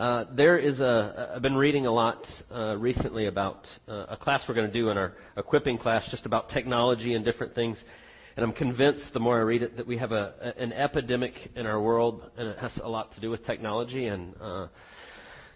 Uh, there is a, I've been reading a lot uh, recently about uh, a class we're going to do in our equipping class just about technology and different things. And I'm convinced the more I read it that we have a, an epidemic in our world and it has a lot to do with technology and, uh,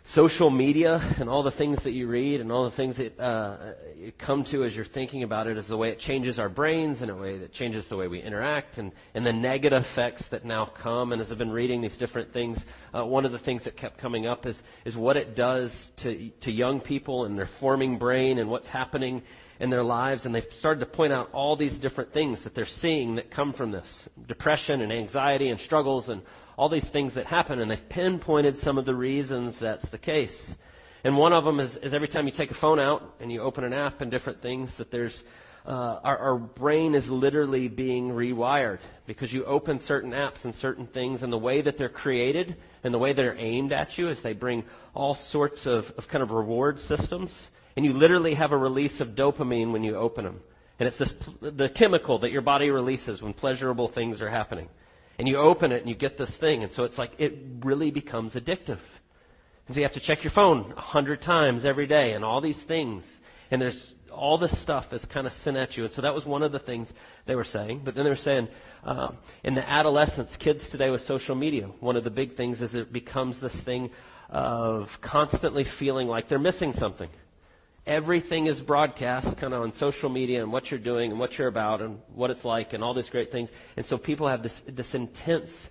social media and all the things that you read and all the things that uh, you come to as you're thinking about it is the way it changes our brains in a way that changes the way we interact and, and the negative effects that now come. And as I've been reading these different things, uh, one of the things that kept coming up is, is what it does to, to young people and their forming brain and what's happening in their lives. And they've started to point out all these different things that they're seeing that come from this. Depression and anxiety and struggles and all these things that happen, and they've pinpointed some of the reasons that's the case. And one of them is, is every time you take a phone out and you open an app and different things, that there's uh, our, our brain is literally being rewired because you open certain apps and certain things, and the way that they're created and the way they're aimed at you is they bring all sorts of, of kind of reward systems, and you literally have a release of dopamine when you open them. And it's this, the chemical that your body releases when pleasurable things are happening. And you open it and you get this thing. And so it's like, it really becomes addictive. And so you have to check your phone a hundred times every day and all these things. And there's all this stuff is kind of sent at you. And so that was one of the things they were saying. But then they were saying, uh, in the adolescence, kids today with social media, one of the big things is it becomes this thing of constantly feeling like they're missing something. Everything is broadcast kind of on social media and what you're doing and what you're about and what it's like and all these great things. And so people have this, this intense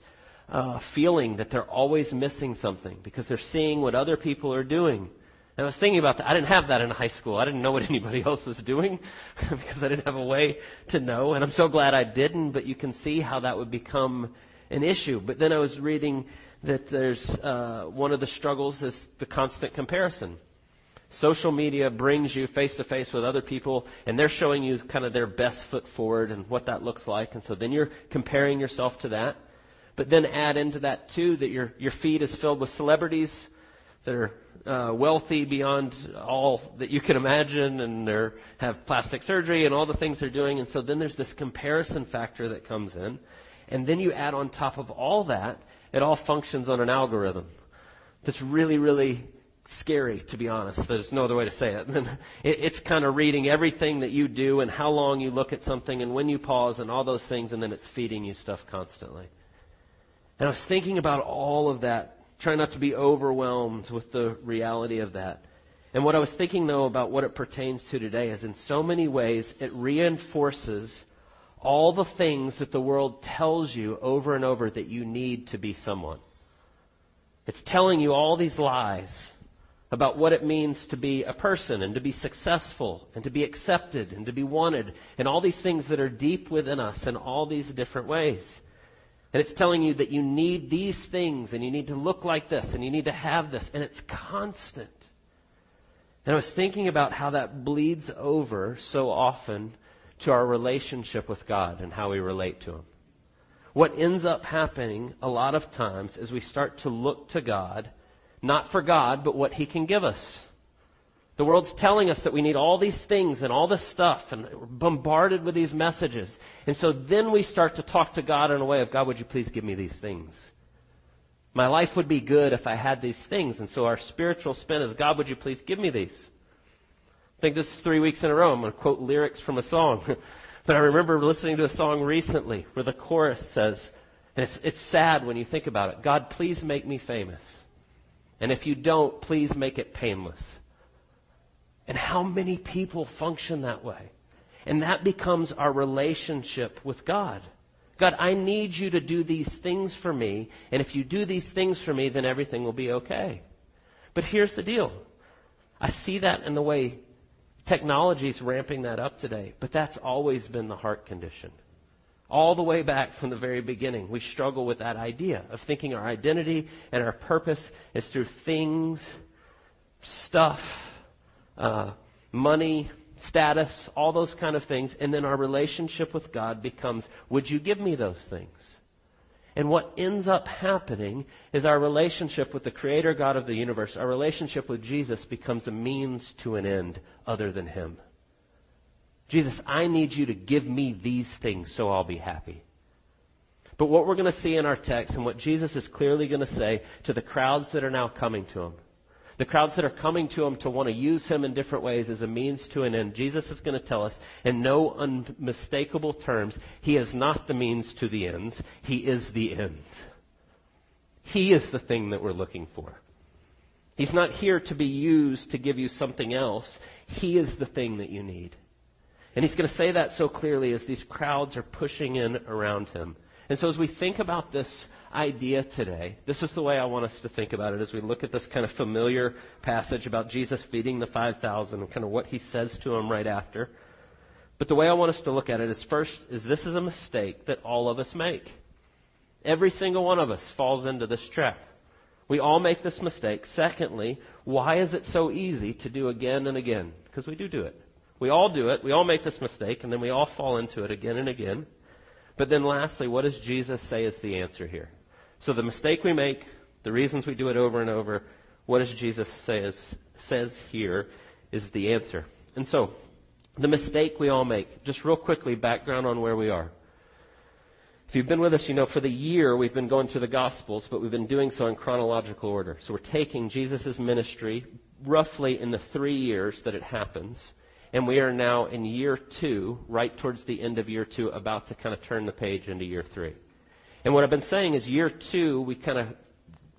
uh, feeling that they're always missing something because they're seeing what other people are doing. And I was thinking about that. I didn't have that in high school. I didn't know what anybody else was doing because I didn't have a way to know. And I'm so glad I didn't, but you can see how that would become an issue. But then I was reading that there's uh, one of the struggles is the constant comparison. Social media brings you face to face with other people and they're showing you kind of their best foot forward and what that looks like. And so then you're comparing yourself to that. But then add into that too that your, your feed is filled with celebrities that are uh, wealthy beyond all that you can imagine and they have plastic surgery and all the things they're doing. And so then there's this comparison factor that comes in. And then you add on top of all that, it all functions on an algorithm that's really, really scary, to be honest. There's no other way to say it. it's kind of reading everything that you do and how long you look at something and when you pause and all those things, and then it's feeding you stuff constantly. And I was thinking about all of that, trying not to be overwhelmed with the reality of that. And what I was thinking though about what it pertains to today is in so many ways it reinforces all the things that the world tells you over and over that you need to be someone. It's telling you all these lies about what it means to be a person and to be successful and to be accepted and to be wanted and all these things that are deep within us in all these different ways. And it's telling you that you need these things and you need to look like this and you need to have this and it's constant. And I was thinking about how that bleeds over so often to our relationship with God and how we relate to Him. What ends up happening a lot of times is we start to look to God not for God, but what He can give us. The world's telling us that we need all these things and all this stuff and we're bombarded with these messages. And so then we start to talk to God in a way of, God, would you please give me these things? My life would be good if I had these things. And so our spiritual spin is, God, would you please give me these? I think this is three weeks in a row. I'm going to quote lyrics from a song. but I remember listening to a song recently where the chorus says, and it's, it's sad when you think about it, God, please make me famous. And if you don't, please make it painless. And how many people function that way? And that becomes our relationship with God. God, I need you to do these things for me. And if you do these things for me, then everything will be okay. But here's the deal. I see that in the way technology is ramping that up today, but that's always been the heart condition. All the way back from the very beginning, we struggle with that idea of thinking our identity and our purpose is through things, stuff, uh, money, status, all those kind of things, and then our relationship with God becomes, would you give me those things? And what ends up happening is our relationship with the Creator God of the universe, our relationship with Jesus becomes a means to an end other than Him. Jesus, I need you to give me these things so I'll be happy. But what we're going to see in our text and what Jesus is clearly going to say to the crowds that are now coming to him, the crowds that are coming to him to want to use him in different ways as a means to an end, Jesus is going to tell us in no unmistakable terms, he is not the means to the ends, he is the ends. He is the thing that we're looking for. He's not here to be used to give you something else. He is the thing that you need. And he's going to say that so clearly as these crowds are pushing in around him. And so as we think about this idea today, this is the way I want us to think about it as we look at this kind of familiar passage about Jesus feeding the 5,000 and kind of what he says to them right after. But the way I want us to look at it is first, is this is a mistake that all of us make. Every single one of us falls into this trap. We all make this mistake. Secondly, why is it so easy to do again and again? Because we do do it. We all do it. We all make this mistake and then we all fall into it again and again. But then lastly, what does Jesus say is the answer here? So the mistake we make, the reasons we do it over and over, what does Jesus says, says here is the answer. And so, the mistake we all make, just real quickly, background on where we are. If you've been with us, you know for the year we've been going through the Gospels, but we've been doing so in chronological order. So we're taking Jesus' ministry roughly in the three years that it happens, and we are now in year two, right towards the end of year two, about to kind of turn the page into year three. And what I've been saying is year two, we kind of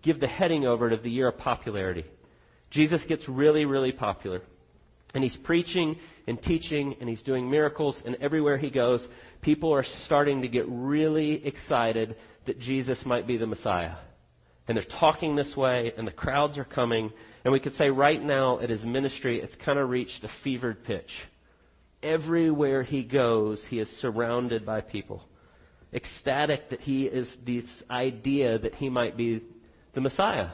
give the heading over to the year of popularity. Jesus gets really, really popular. And he's preaching and teaching and he's doing miracles and everywhere he goes, people are starting to get really excited that Jesus might be the Messiah. And they're talking this way and the crowds are coming and we could say right now at his ministry, it's kind of reached a fevered pitch. Everywhere he goes, he is surrounded by people. Ecstatic that he is this idea that he might be the Messiah.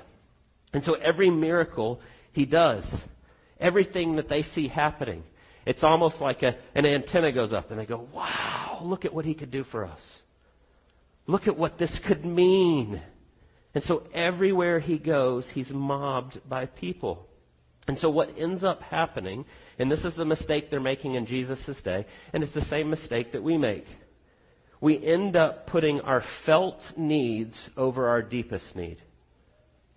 And so every miracle he does, everything that they see happening, it's almost like a, an antenna goes up and they go, wow, look at what he could do for us. Look at what this could mean. And so everywhere he goes, he's mobbed by people. And so what ends up happening, and this is the mistake they're making in Jesus' day, and it's the same mistake that we make. We end up putting our felt needs over our deepest need.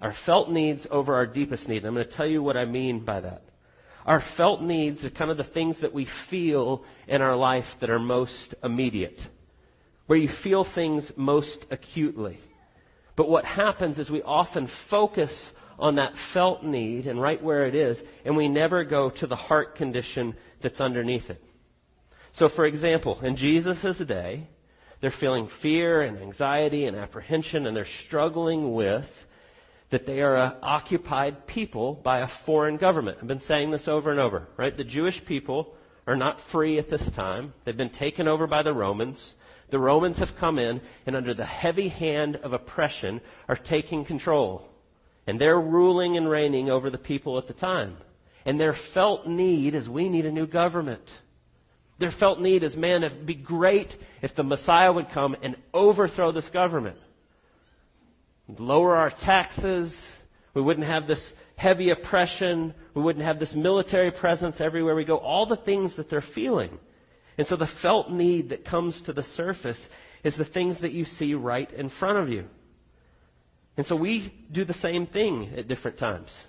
Our felt needs over our deepest need. I'm going to tell you what I mean by that. Our felt needs are kind of the things that we feel in our life that are most immediate. Where you feel things most acutely. But what happens is we often focus on that felt need and right where it is, and we never go to the heart condition that's underneath it. So for example, in Jesus' day, they're feeling fear and anxiety and apprehension and they're struggling with that they are an occupied people by a foreign government. I've been saying this over and over, right? The Jewish people are not free at this time. They've been taken over by the Romans. The Romans have come in and under the heavy hand of oppression are taking control. And they're ruling and reigning over the people at the time. And their felt need is we need a new government. Their felt need is, man, it'd be great if the Messiah would come and overthrow this government. Lower our taxes. We wouldn't have this heavy oppression. We wouldn't have this military presence everywhere we go. All the things that they're feeling. And so the felt need that comes to the surface is the things that you see right in front of you. And so we do the same thing at different times.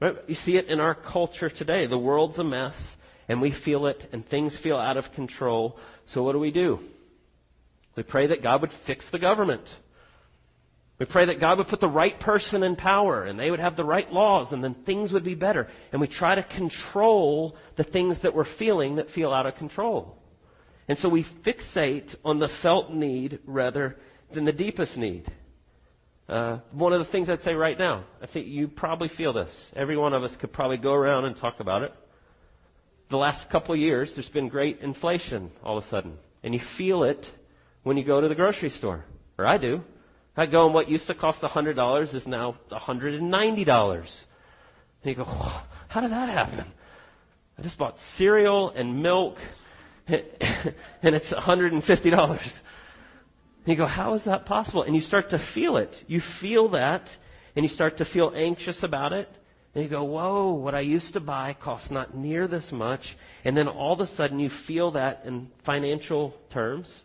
Right? You see it in our culture today. The world's a mess and we feel it and things feel out of control. So what do we do? We pray that God would fix the government. We pray that God would put the right person in power and they would have the right laws and then things would be better. And we try to control the things that we're feeling that feel out of control. And so we fixate on the felt need rather than the deepest need. Uh, one of the things I'd say right now, I think you probably feel this. Every one of us could probably go around and talk about it. The last couple of years, there's been great inflation all of a sudden. And you feel it when you go to the grocery store. Or I do. I go and what used to cost $100 is now $190. And you go, how did that happen? I just bought cereal and milk and it's $150. And you go, how is that possible? And you start to feel it. You feel that and you start to feel anxious about it. And you go, whoa, what I used to buy costs not near this much. And then all of a sudden you feel that in financial terms.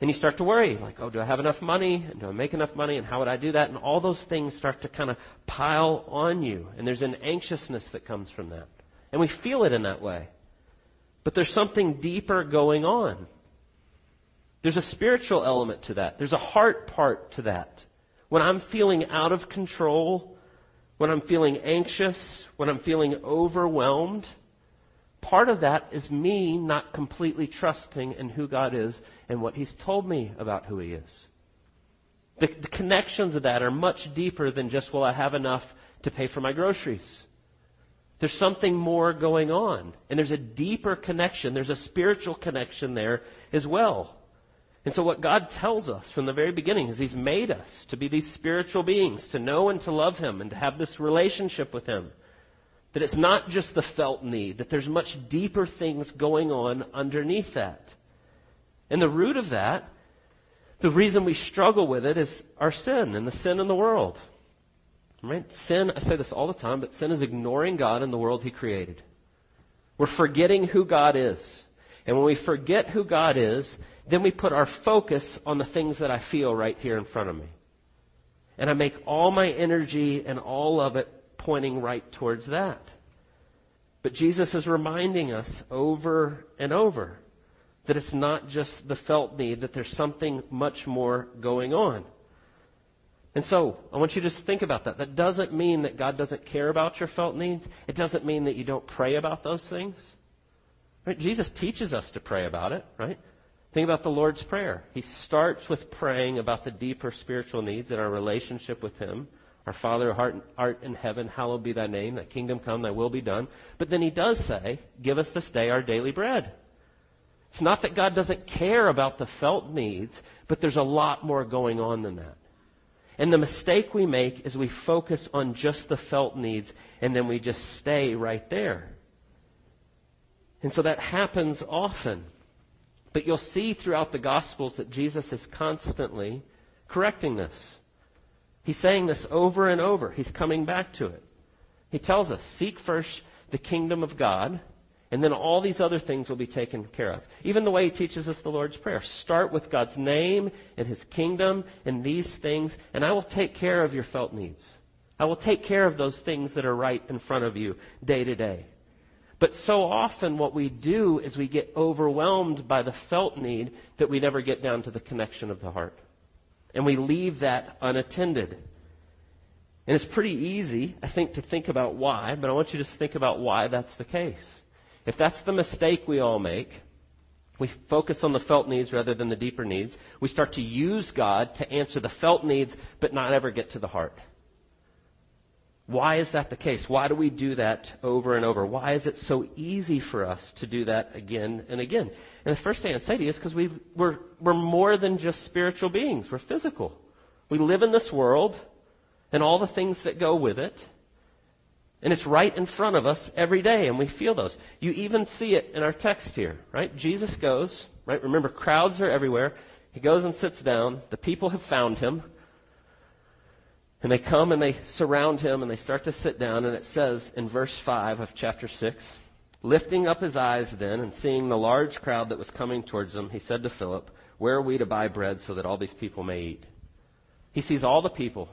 And you start to worry, like, oh, do I have enough money? And do I make enough money? And how would I do that? And all those things start to kind of pile on you. And there's an anxiousness that comes from that. And we feel it in that way. But there's something deeper going on. There's a spiritual element to that. There's a heart part to that. When I'm feeling out of control, when I'm feeling anxious, when I'm feeling overwhelmed, part of that is me not completely trusting in who God is and what He's told me about who He is. The, the, connections of that are much deeper than just, well, I have enough to pay for my groceries. There's something more going on. And there's a deeper connection. There's a spiritual connection there as well. And so what God tells us from the very beginning is He's made us to be these spiritual beings, to know and to love Him and to have this relationship with Him. That it's not just the felt need, that there's much deeper things going on underneath that. And the root of that, the reason we struggle with it is our sin and the sin in the world. Right? Sin, I say this all the time, but sin is ignoring God and the world He created. We're forgetting who God is. And when we forget who God is, then we put our focus on the things that I feel right here in front of me. And I make all my energy and all of it pointing right towards that. But Jesus is reminding us over and over that it's not just the felt need, that there's something much more going on. And so, I want you to just think about that. That doesn't mean that God doesn't care about your felt needs. It doesn't mean that you don't pray about those things. Right? Jesus teaches us to pray about it, right? Think about the Lord's Prayer. He starts with praying about the deeper spiritual needs in our relationship with Him. Our Father who art in heaven, hallowed be thy name, thy kingdom come, thy will be done. But then he does say, give us this day our daily bread. It's not that God doesn't care about the felt needs, but there's a lot more going on than that. And the mistake we make is we focus on just the felt needs and then we just stay right there. And so that happens often. But you'll see throughout the Gospels that Jesus is constantly correcting this. He's saying this over and over. He's coming back to it. He tells us, seek first the kingdom of God and then all these other things will be taken care of. Even the way he teaches us the Lord's Prayer. Start with God's name and his kingdom and these things, and I will take care of your felt needs. I will take care of those things that are right in front of you day to day. But so often what we do is we get overwhelmed by the felt need that we never get down to the connection of the heart. And we leave that unattended. And it's pretty easy, I think, to think about why, but I want you to think about why that's the case. If that's the mistake we all make, we focus on the felt needs rather than the deeper needs. We start to use God to answer the felt needs, but not ever get to the heart. Why is that the case? Why do we do that over and over? Why is it so easy for us to do that again and again? And the first thing I'd say to you is because we we're, we're more than just spiritual beings. We're physical. We live in this world and all the things that go with it. And it's right in front of us every day, and we feel those. You even see it in our text here, right? Jesus goes, right? Remember, crowds are everywhere. He goes and sits down. The people have found him. And they come and they surround him and they start to sit down, and it says in verse 5 of chapter 6 Lifting up his eyes then and seeing the large crowd that was coming towards him, he said to Philip, Where are we to buy bread so that all these people may eat? He sees all the people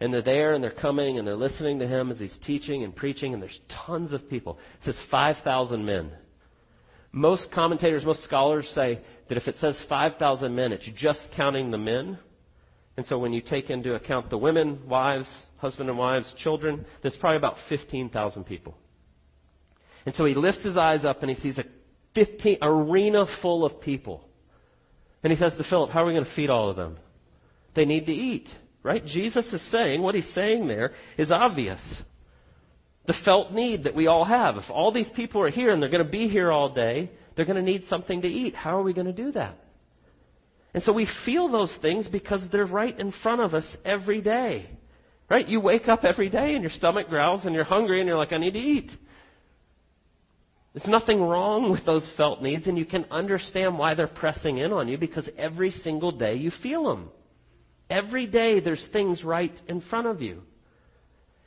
and they're there and they're coming and they're listening to him as he's teaching and preaching and there's tons of people. It says 5,000 men. Most commentators, most scholars say that if it says 5,000 men, it's just counting the men. And so when you take into account the women, wives, husband and wives, children, there's probably about 15,000 people. And so he lifts his eyes up and he sees a 15 arena full of people. And he says to Philip, how are we going to feed all of them? They need to eat. Right? Jesus is saying, what he's saying there is obvious. The felt need that we all have. If all these people are here and they're going to be here all day, they're going to need something to eat. How are we going to do that? And so we feel those things because they're right in front of us every day. Right? You wake up every day and your stomach growls and you're hungry and you're like, I need to eat. There's nothing wrong with those felt needs and you can understand why they're pressing in on you because every single day you feel them. Every day there's things right in front of you.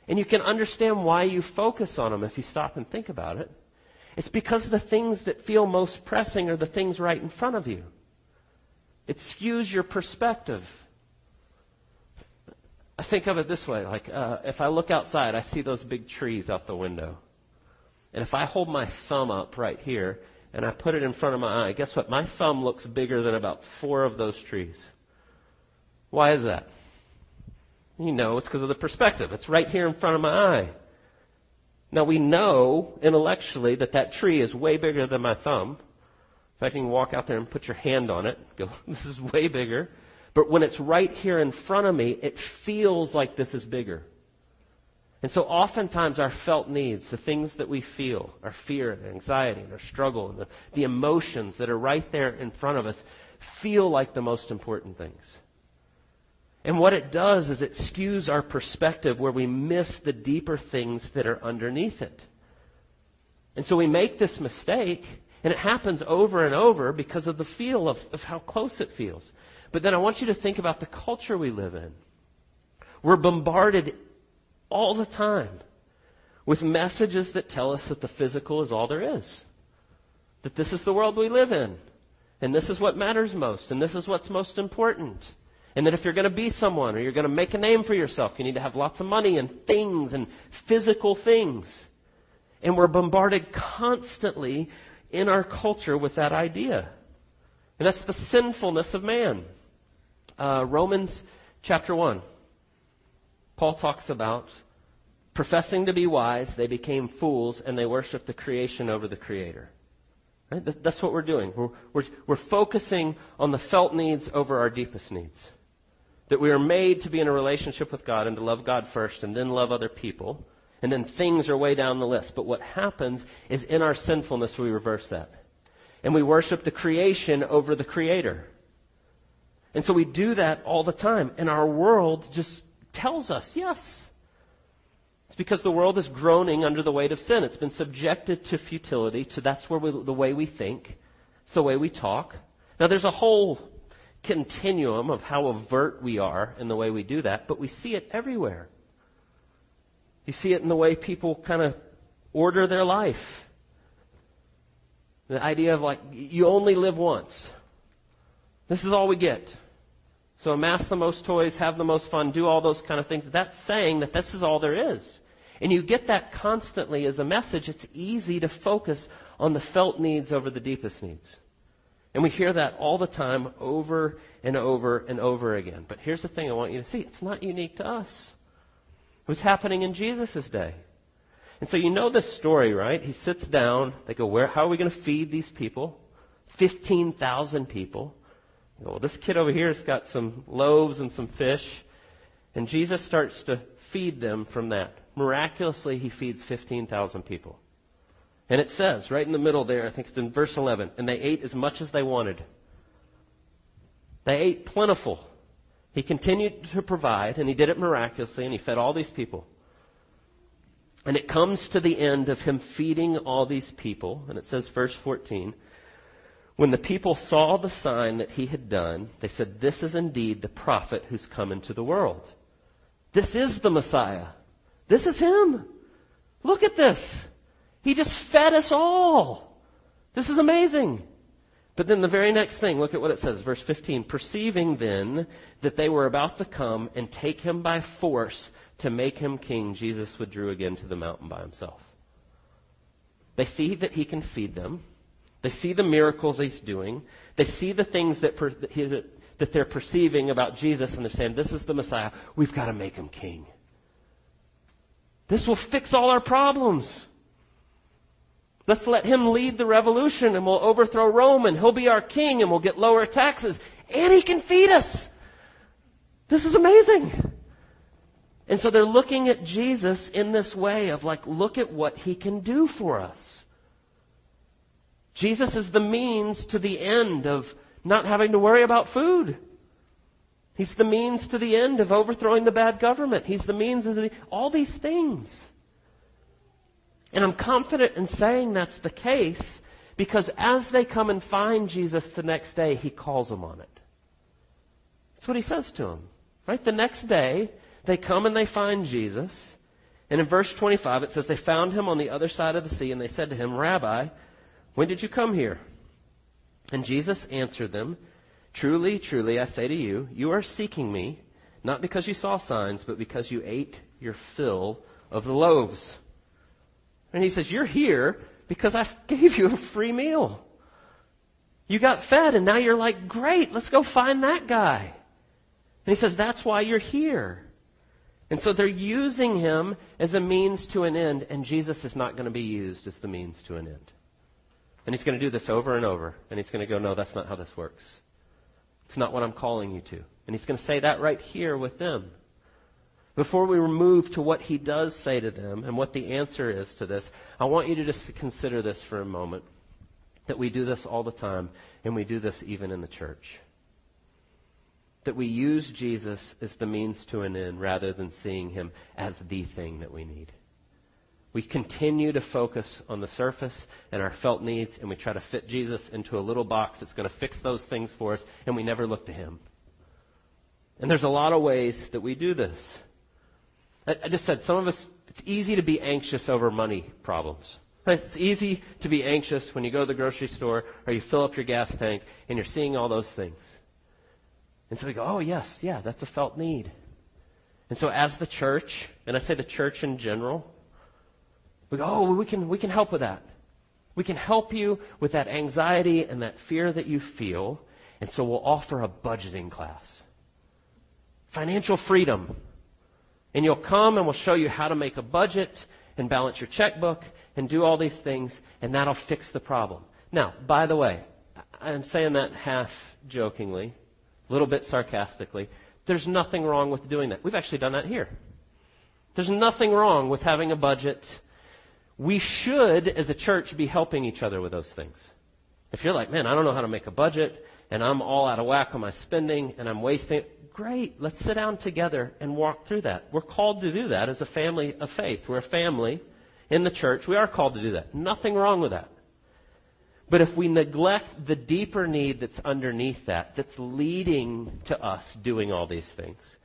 And you can understand why you focus on them if you stop and think about it. It's because the things that feel most pressing are the things right in front of you. It skews your perspective. I think of it this way, like, uh, if I look outside, I see those big trees out the window. And if I hold my thumb up right here and I put it in front of my eye, guess what? My thumb looks bigger than about four of those trees. Why is that? You know, it's because of the perspective. It's right here in front of my eye. Now we know intellectually that that tree is way bigger than my thumb. In fact, you can walk out there and put your hand on it. Go, this is way bigger. But when it's right here in front of me, it feels like this is bigger. And so oftentimes our felt needs, the things that we feel, our fear and anxiety and our struggle and the, the emotions that are right there in front of us feel like the most important things. And what it does is it skews our perspective where we miss the deeper things that are underneath it. And so we make this mistake and it happens over and over because of the feel of, of how close it feels. But then I want you to think about the culture we live in. We're bombarded all the time with messages that tell us that the physical is all there is. That this is the world we live in. And this is what matters most. And this is what's most important. And that if you're to be someone or you're to make a name for yourself, you need to have lots of money and things and physical things. And we're bombarded constantly in our culture with that idea. And that's the sinfulness of man. Uh, Romans chapter 1. Paul talks about professing to be wise, they became fools and they worshiped the creation over the creator. Right? That's what we're doing. We're, we're, we're focusing on the felt needs over our deepest needs. That we are made to be in a relationship with God and to love God first and then love other people. And then things are way down the list. But what happens is in our sinfulness we reverse that. And we worship the creation over the creator. And so we do that all the time. And our world just tells us, yes. It's because the world is groaning under the weight of sin. It's been subjected to futility, to that's where we, the way we think. It's the way we talk. Now there's a whole continuum of how overt we are in the way we do that, but we see it everywhere. You see it in the way people kind of order their life. The idea of like, you only live once. This is all we get. So amass the most toys, have the most fun, do all those kind of things. That's saying that this is all there is. And you get that constantly as a message. It's easy to focus on the felt needs over the deepest needs. And we hear that all the time over and over and over again. But here's the thing I want you to see. It's not unique to us. It was happening in Jesus' day. And so you know this story, right? He sits down. They go, where, how are we going to feed these people? 15,000 people well, this kid over here has got some loaves and some fish. And Jesus starts to feed them from that. Miraculously, he feeds 15,000 people. And it says, right in the middle there, I think it's in verse 11, and they ate as much as they wanted. They ate plentiful. He continued to provide, and he did it miraculously, and he fed all these people. And it comes to the end of him feeding all these people, and it says, verse 14, when the people saw the sign that he had done, they said, this is indeed the prophet who's come into the world. This is the Messiah. This is him. Look at this. He just fed us all. This is amazing. But then the very next thing, look at what it says, verse 15. Perceiving then that they were about to come and take him by force to make him king, Jesus withdrew again to the mountain by himself. They see that he can feed them. They see the miracles he's doing. They see the things that, per, that, he, that they're perceiving about Jesus and they're saying, this is the Messiah. We've got to make him king. This will fix all our problems. Let's let him lead the revolution and we'll overthrow Rome and he'll be our king and we'll get lower taxes and he can feed us. This is amazing. And so they're looking at Jesus in this way of like, look at what he can do for us. Jesus is the means to the end of not having to worry about food. He's the means to the end of overthrowing the bad government. He's the means of the, all these things. And I'm confident in saying that's the case because as they come and find Jesus the next day, he calls them on it. That's what he says to them. Right? The next day, they come and they find Jesus. And in verse 25, it says, they found him on the other side of the sea and they said to him, Rabbi, when did you come here? And Jesus answered them, Truly, truly, I say to you, you are seeking me, not because you saw signs, but because you ate your fill of the loaves. And he says, you're here because I gave you a free meal. You got fed and now you're like, great, let's go find that guy. And he says, that's why you're here. And so they're using him as a means to an end, and Jesus is not going to be used as the means to an end. And he's going to do this over and over, and he's going to go, no, that's not how this works. It's not what I'm calling you to. And he's going to say that right here with them. Before we move to what he does say to them and what the answer is to this, I want you to just consider this for a moment. That we do this all the time, and we do this even in the church that we use Jesus as the means to an end rather than seeing him as the thing that we need. We continue to focus on the surface and our felt needs, and we try to fit Jesus into a little box that's going to fix those things for us, and we never look to him. And there's a lot of ways that we do this. I, just said some of us, it's easy to be anxious over money problems. It's easy to be anxious when you go to the grocery store or you fill up your gas tank and you're seeing all those things. And so we go, oh yes, yeah, that's a felt need. And so as the church, and I say the church in general, we go, oh, we can, we can help with that. We can help you with that anxiety and that fear that you feel. And so we'll offer a budgeting class. Financial freedom. And you'll come and we'll show you how to make a budget and balance your checkbook and do all these things and that'll fix the problem. Now, by the way, I'm saying that half jokingly a little bit sarcastically, there's nothing wrong with doing that. We've actually done that here. There's nothing wrong with having a budget. We should, as a church, be helping each other with those things. If you're like, man, I don't know how to make a budget, and I'm all out of whack on my spending, and I'm wasting it, great. Let's sit down together and walk through that. We're called to do that as a family of faith. We're a family in the church. We are called to do that. Nothing wrong with that. But if we neglect the deeper need that's underneath that, that's leading to us doing all these things,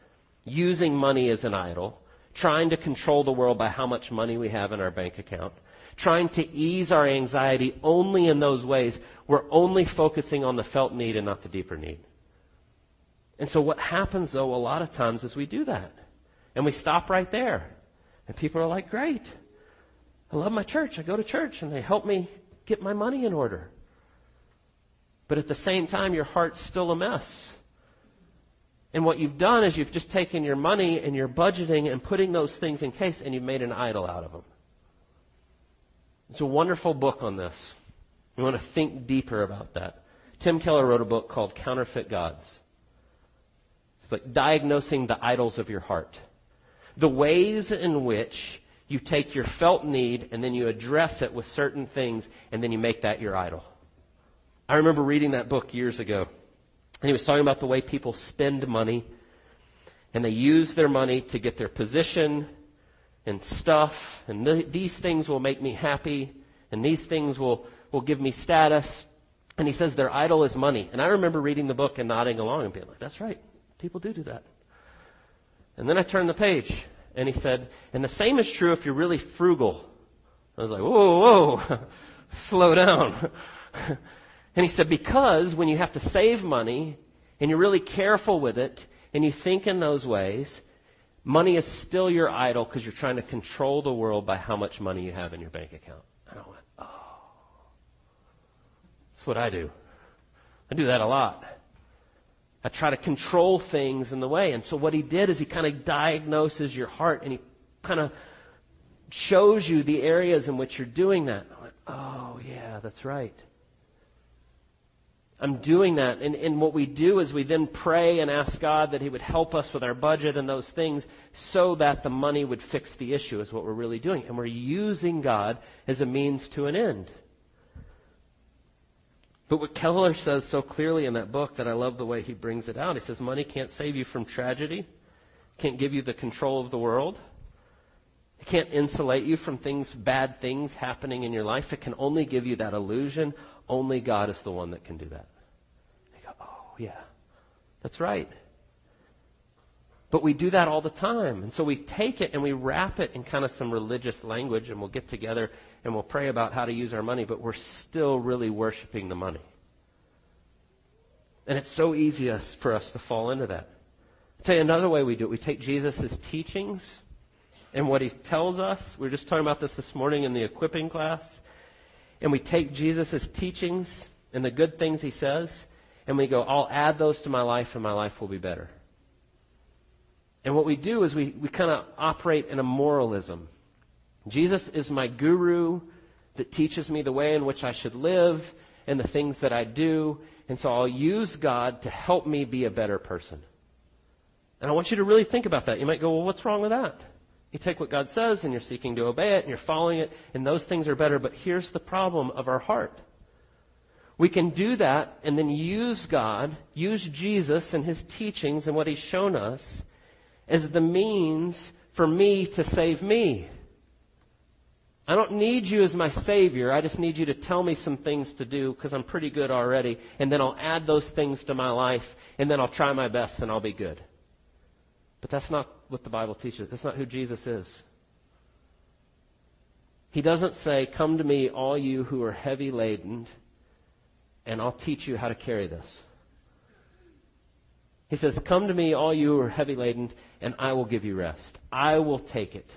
using money as an idol, trying to control the world by how much money we have in our bank account, trying to ease our anxiety only in those ways, we're only focusing on the felt need and not the deeper need. And so what happens though a lot of times is we do that. And we stop right there. And people are like, great. I love my church. I go to church and they help me get my money in order. But at the same time, your heart's still a mess. And what you've done is you've just taken your money and your budgeting and putting those things in case and you've made an idol out of them. It's a wonderful book on this. We want to think deeper about that. Tim Keller wrote a book called Counterfeit Gods. It's like diagnosing the idols of your heart. The ways in which you take your felt need and then you address it with certain things and then you make that your idol. I remember reading that book years ago and he was talking about the way people spend money and they use their money to get their position and stuff and th- these things will make me happy and these things will, will give me status. And he says their idol is money. And I remember reading the book and nodding along and being like, that's right. People do do that. And then I turned the page and he said, and the same is true if you're really frugal. I was like, whoa, whoa, slow down. and he said, because when you have to save money and you're really careful with it and you think in those ways, money is still your idol because you're trying to control the world by how much money you have in your bank account. And I went, oh, that's what I do. I do that a lot. I try to control things in the way. And so what he did is he kind of diagnoses your heart and he kind of shows you the areas in which you're doing that. I went, oh yeah, that's right. I'm doing that. And, and what we do is we then pray and ask God that He would help us with our budget and those things so that the money would fix the issue is what we're really doing. And we're using God as a means to an end. But what Keller says so clearly in that book that I love the way he brings it out, he says money can't save you from tragedy, can't give you the control of the world. It can't insulate you from things, bad things happening in your life. It can only give you that illusion. Only God is the one that can do that. You go, oh yeah, that's right. But we do that all the time. And so we take it and we wrap it in kind of some religious language and we'll get together and we'll pray about how to use our money, but we're still really worshiping the money. And it's so easy for us to fall into that. I'll tell you another way we do it. We take Jesus' teachings and what he tells us. We were just talking about this this morning in the equipping class. And we take Jesus' teachings and the good things he says, and we go, I'll add those to my life and my life will be better. And what we do is we, we kind of operate in a moralism. Jesus is my guru that teaches me the way in which I should live and the things that I do. And so I'll use God to help me be a better person. And I want you to really think about that. You might go, well, what's wrong with that? You take what God says and you're seeking to obey it and you're following it and those things are better. But here's the problem of our heart. We can do that and then use God, use Jesus and His teachings and what He's shown us as the means for me to save me. I don't need you as my Savior. I just need you to tell me some things to do because I'm pretty good already. And then I'll add those things to my life and then I'll try my best and I'll be good. But that's not what the Bible teaches. That's not who Jesus is. He doesn't say, Come to me, all you who are heavy laden, and I'll teach you how to carry this. He says, Come to me, all you who are heavy laden, and I will give you rest. I will take it.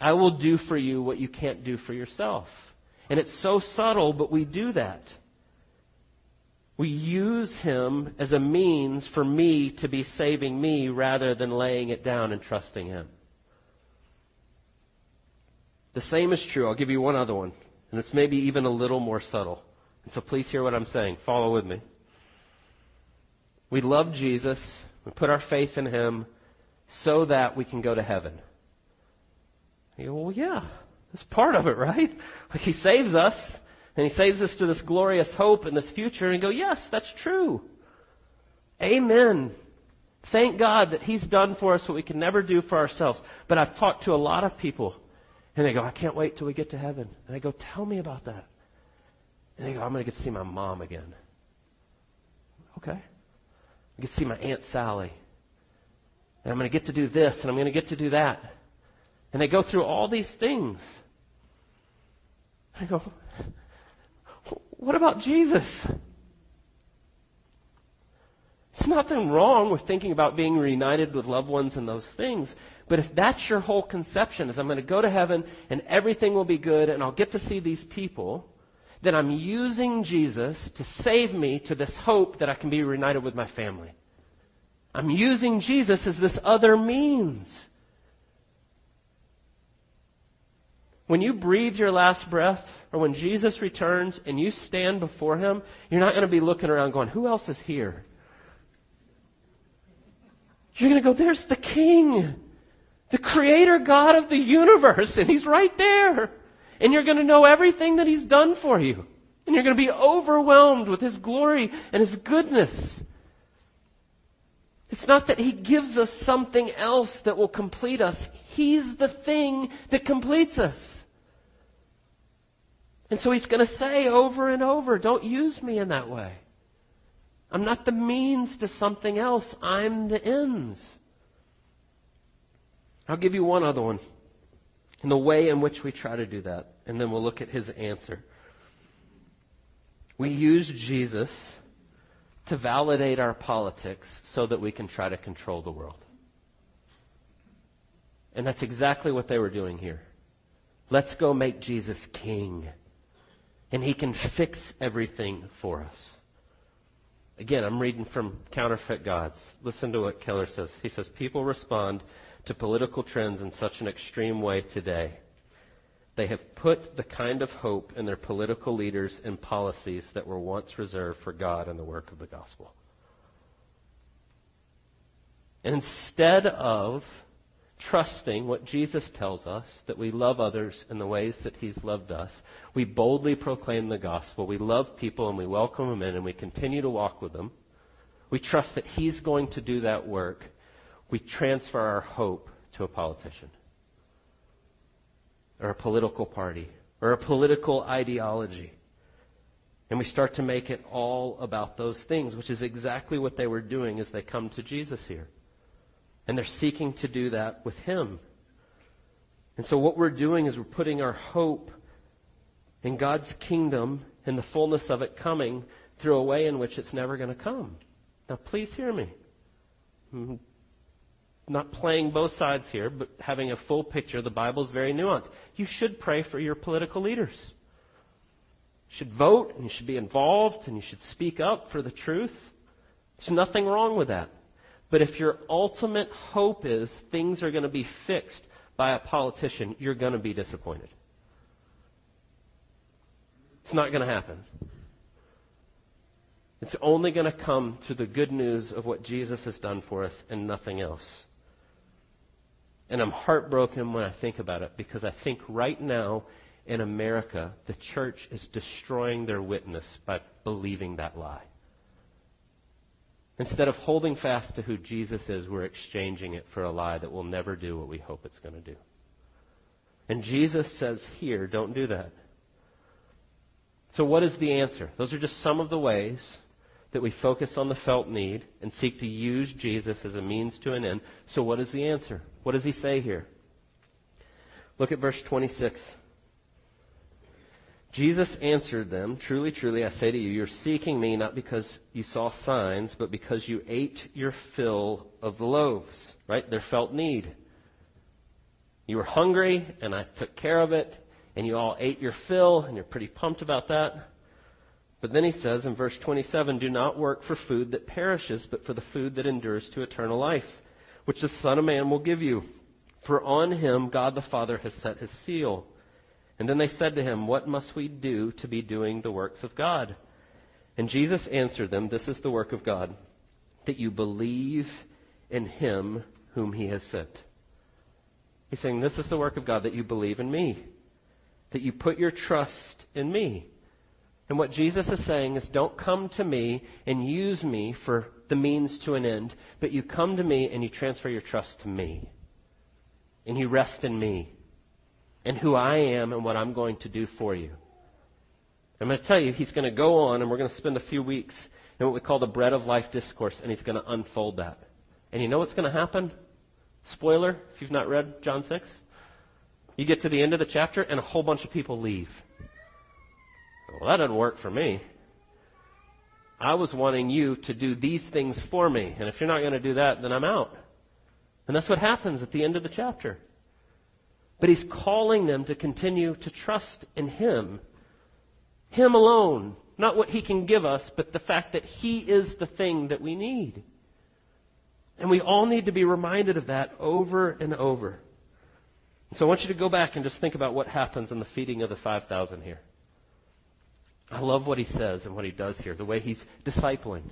I will do for you what you can't do for yourself. And it's so subtle, but we do that. We use him as a means for me to be saving me rather than laying it down and trusting him. The same is true. I'll give you one other one, and it's maybe even a little more subtle. And so please hear what I'm saying. Follow with me. We love Jesus. We put our faith in him so that we can go to heaven. You go, well, yeah, that's part of it, right? Like he saves us, and he saves us to this glorious hope and this future, and go, yes, that's true. Amen. Thank God that he's done for us what we can never do for ourselves. But I've talked to a lot of people, and they go, I can't wait till we get to heaven. And I go, tell me about that. And they go, I'm going to get to see my mom again. Okay. I get to see my Aunt Sally. And I'm going to get to do this, and I'm going to get to do that. And they go through all these things. I go, what about Jesus? There's nothing wrong with thinking about being reunited with loved ones and those things. But if that's your whole conception, is I'm going to go to heaven and everything will be good and I'll get to see these people, then I'm using Jesus to save me to this hope that I can be reunited with my family. I'm using Jesus as this other means. When you breathe your last breath, or when Jesus returns and you stand before Him, you're not going to be looking around going, who else is here? You're going to go, there's the King, the Creator God of the universe, and He's right there. And you're going to know everything that He's done for you. And you're going to be overwhelmed with His glory and His goodness. It's not that He gives us something else that will complete us. He's the thing that completes us. And so he's going to say over and over, don't use me in that way. I'm not the means to something else. I'm the ends. I'll give you one other one. In the way in which we try to do that. And then we'll look at his answer. We use Jesus to validate our politics so that we can try to control the world. And that's exactly what they were doing here. Let's go make Jesus king and he can fix everything for us. Again, I'm reading from Counterfeit Gods. Listen to what Keller says. He says, People respond to political trends in such an extreme way today. They have put the kind of hope in their political leaders and policies that were once reserved for God and the work of the gospel. instead of trusting what Jesus tells us, that we love others in the ways that He's loved us. We boldly proclaim the gospel. We love people and we welcome them in and we continue to walk with them. We trust that He's going to do that work. We transfer our hope to a politician or a political party or a political ideology. And we start to make it all about those things, which is exactly what they were doing as they come to Jesus here. And they're seeking to do that with Him. And so what we're doing is we're putting our hope in God's kingdom and the fullness of it coming through a way in which it's never going to come. Now, please hear me. I'm not playing both sides here, but having a full picture. The Bible is very nuanced. You should pray for your political leaders. You should vote and you should be involved and you should speak up for the truth. There's nothing wrong with that. But if your ultimate hope is things are going to be fixed by a politician, you're going to be disappointed. It's not going to happen. It's only going to come through the good news of what Jesus has done for us and nothing else. And I'm heartbroken when I think about it because I think right now in America, the church is destroying their witness by believing that lie. Instead of holding fast to who Jesus is, we're exchanging it for a lie that will never do what we hope it's going to do. And Jesus says here, don't do that. So what is the answer? Those are just some of the ways that we focus on the felt need and seek to use Jesus as a means to an end. So what is the answer? What does he say here? Look at verse 26. Jesus answered them, Truly, truly, I say to you, you're seeking me not because you saw signs, but because you ate your fill of the loaves, right? Their felt need. You were hungry, and I took care of it, and you all ate your fill, and you're pretty pumped about that. But then he says in verse 27, Do not work for food that perishes, but for the food that endures to eternal life, which the Son of Man will give you. For on him God the Father has set his seal. And then they said to him, What must we do to be doing the works of God? And Jesus answered them, This is the work of God, that you believe in him whom he has sent. He's saying, This is the work of God, that you believe in me, that you put your trust in me. And what Jesus is saying is, Don't come to me and use me for the means to an end, but you come to me and you transfer your trust to me. And you rest in me and who I am and what I'm going to do for you. I'm going to tell you, he's going to go on and we're going to spend a few weeks in what we call the bread of life discourse and he's going to unfold that. And you know what's going to happen? Spoiler, if you've not read John 6. You get to the end of the chapter and a whole bunch of people leave. Well, that doesn't work for me. I was wanting you to do these things for me. And if you're not going to do that, then I'm out. And that's what happens at the end of the chapter. But he's calling them to continue to trust in him. Him alone. Not what he can give us, but the fact that he is the thing that we need. And we all need to be reminded of that over and over. So I want you to go back and just think about what happens in the feeding of the 5,000 here. I love what he says and what he does here, the way he's discipling.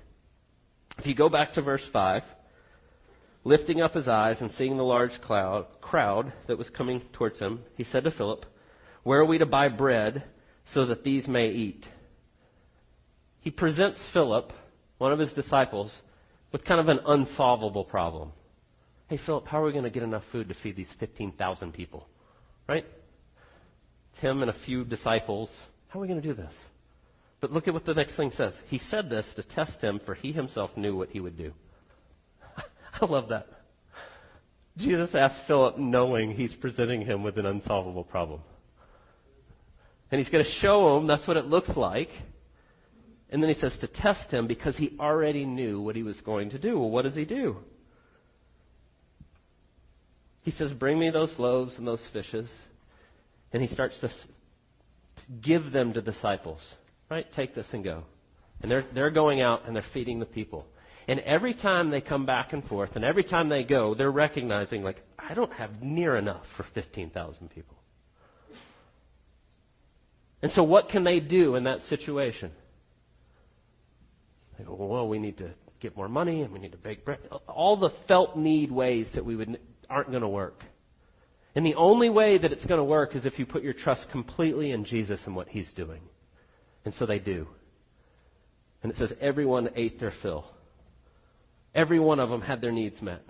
If you go back to verse 5, Lifting up his eyes and seeing the large cloud, crowd that was coming towards him, he said to Philip, Where are we to buy bread so that these may eat? He presents Philip, one of his disciples, with kind of an unsolvable problem. Hey, Philip, how are we going to get enough food to feed these 15,000 people? Right? It's him and a few disciples. How are we going to do this? But look at what the next thing says. He said this to test him, for he himself knew what he would do. I love that. Jesus asks Philip knowing he's presenting him with an unsolvable problem. And he's going to show him that's what it looks like. And then he says to test him because he already knew what he was going to do. Well, what does he do? He says, Bring me those loaves and those fishes. And he starts to give them to disciples. Right? Take this and go. And they're, they're going out and they're feeding the people. And every time they come back and forth, and every time they go, they're recognizing, like, I don't have near enough for 15,000 people. And so what can they do in that situation? They go, well, we need to get more money and we need to bake bread. All the felt need ways that we would, aren't going to work. And the only way that it's going to work is if you put your trust completely in Jesus and what He's doing. And so they do. And it says everyone ate their fill. Every one of them had their needs met.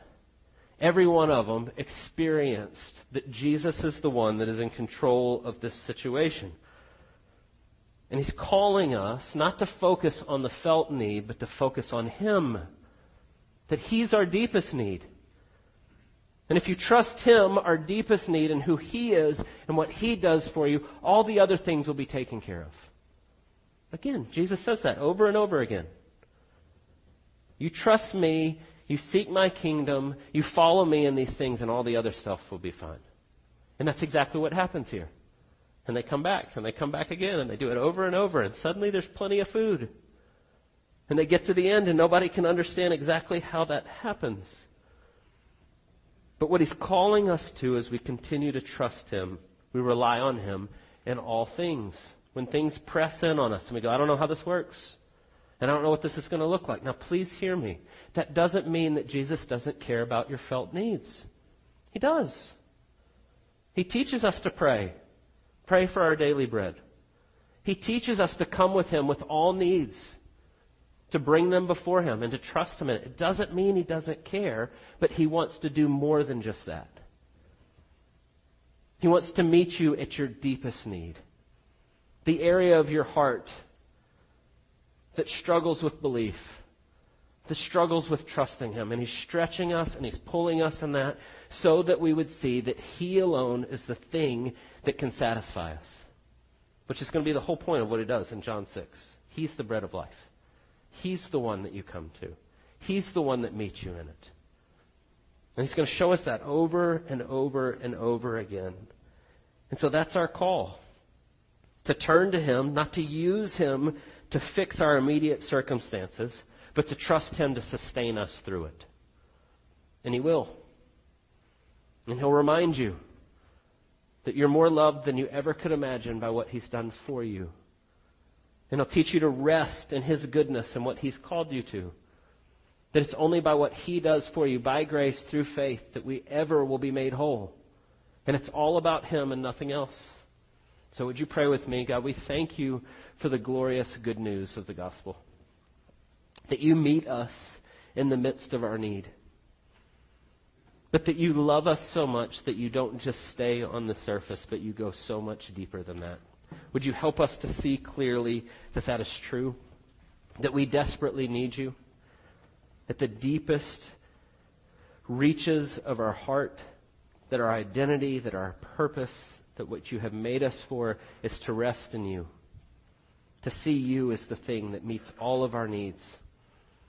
Every one of them experienced that Jesus is the one that is in control of this situation. And he's calling us not to focus on the felt need, but to focus on him. That he's our deepest need. And if you trust him, our deepest need, and who he is and what he does for you, all the other things will be taken care of. Again, Jesus says that over and over again. You trust me, you seek my kingdom, you follow me in these things, and all the other stuff will be fine. And that's exactly what happens here. And they come back, and they come back again, and they do it over and over, and suddenly there's plenty of food. And they get to the end, and nobody can understand exactly how that happens. But what he's calling us to as we continue to trust him, we rely on him in all things. When things press in on us and we go, I don't know how this works. And I don't know what this is going to look like. Now please hear me. That doesn't mean that Jesus doesn't care about your felt needs. He does. He teaches us to pray. Pray for our daily bread. He teaches us to come with Him with all needs, to bring them before Him and to trust Him in it. It doesn't mean He doesn't care, but He wants to do more than just that. He wants to meet you at your deepest need. The area of your heart that struggles with belief, that struggles with trusting Him. And He's stretching us and He's pulling us in that so that we would see that He alone is the thing that can satisfy us. Which is going to be the whole point of what He does in John 6. He's the bread of life. He's the one that you come to. He's the one that meets you in it. And He's going to show us that over and over and over again. And so that's our call. To turn to Him, not to use Him to fix our immediate circumstances, but to trust Him to sustain us through it. And He will. And He'll remind you that you're more loved than you ever could imagine by what He's done for you. And He'll teach you to rest in His goodness and what He's called you to. That it's only by what He does for you, by grace, through faith, that we ever will be made whole. And it's all about Him and nothing else. So would you pray with me? God, we thank you for the glorious good news of the gospel. That you meet us in the midst of our need. But that you love us so much that you don't just stay on the surface, but you go so much deeper than that. Would you help us to see clearly that that is true? That we desperately need you? At the deepest reaches of our heart, that our identity, that our purpose, that what you have made us for is to rest in you to see you as the thing that meets all of our needs.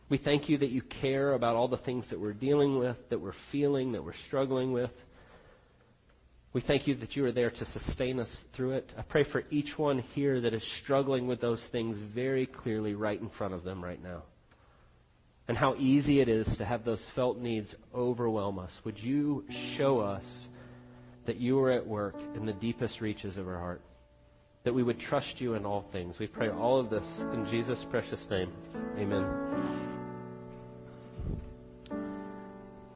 We thank you that you care about all the things that we're dealing with, that we're feeling, that we're struggling with. We thank you that you are there to sustain us through it. I pray for each one here that is struggling with those things very clearly right in front of them right now. And how easy it is to have those felt needs overwhelm us. Would you show us that you are at work in the deepest reaches of our heart? that we would trust you in all things. We pray all of this in Jesus' precious name. Amen.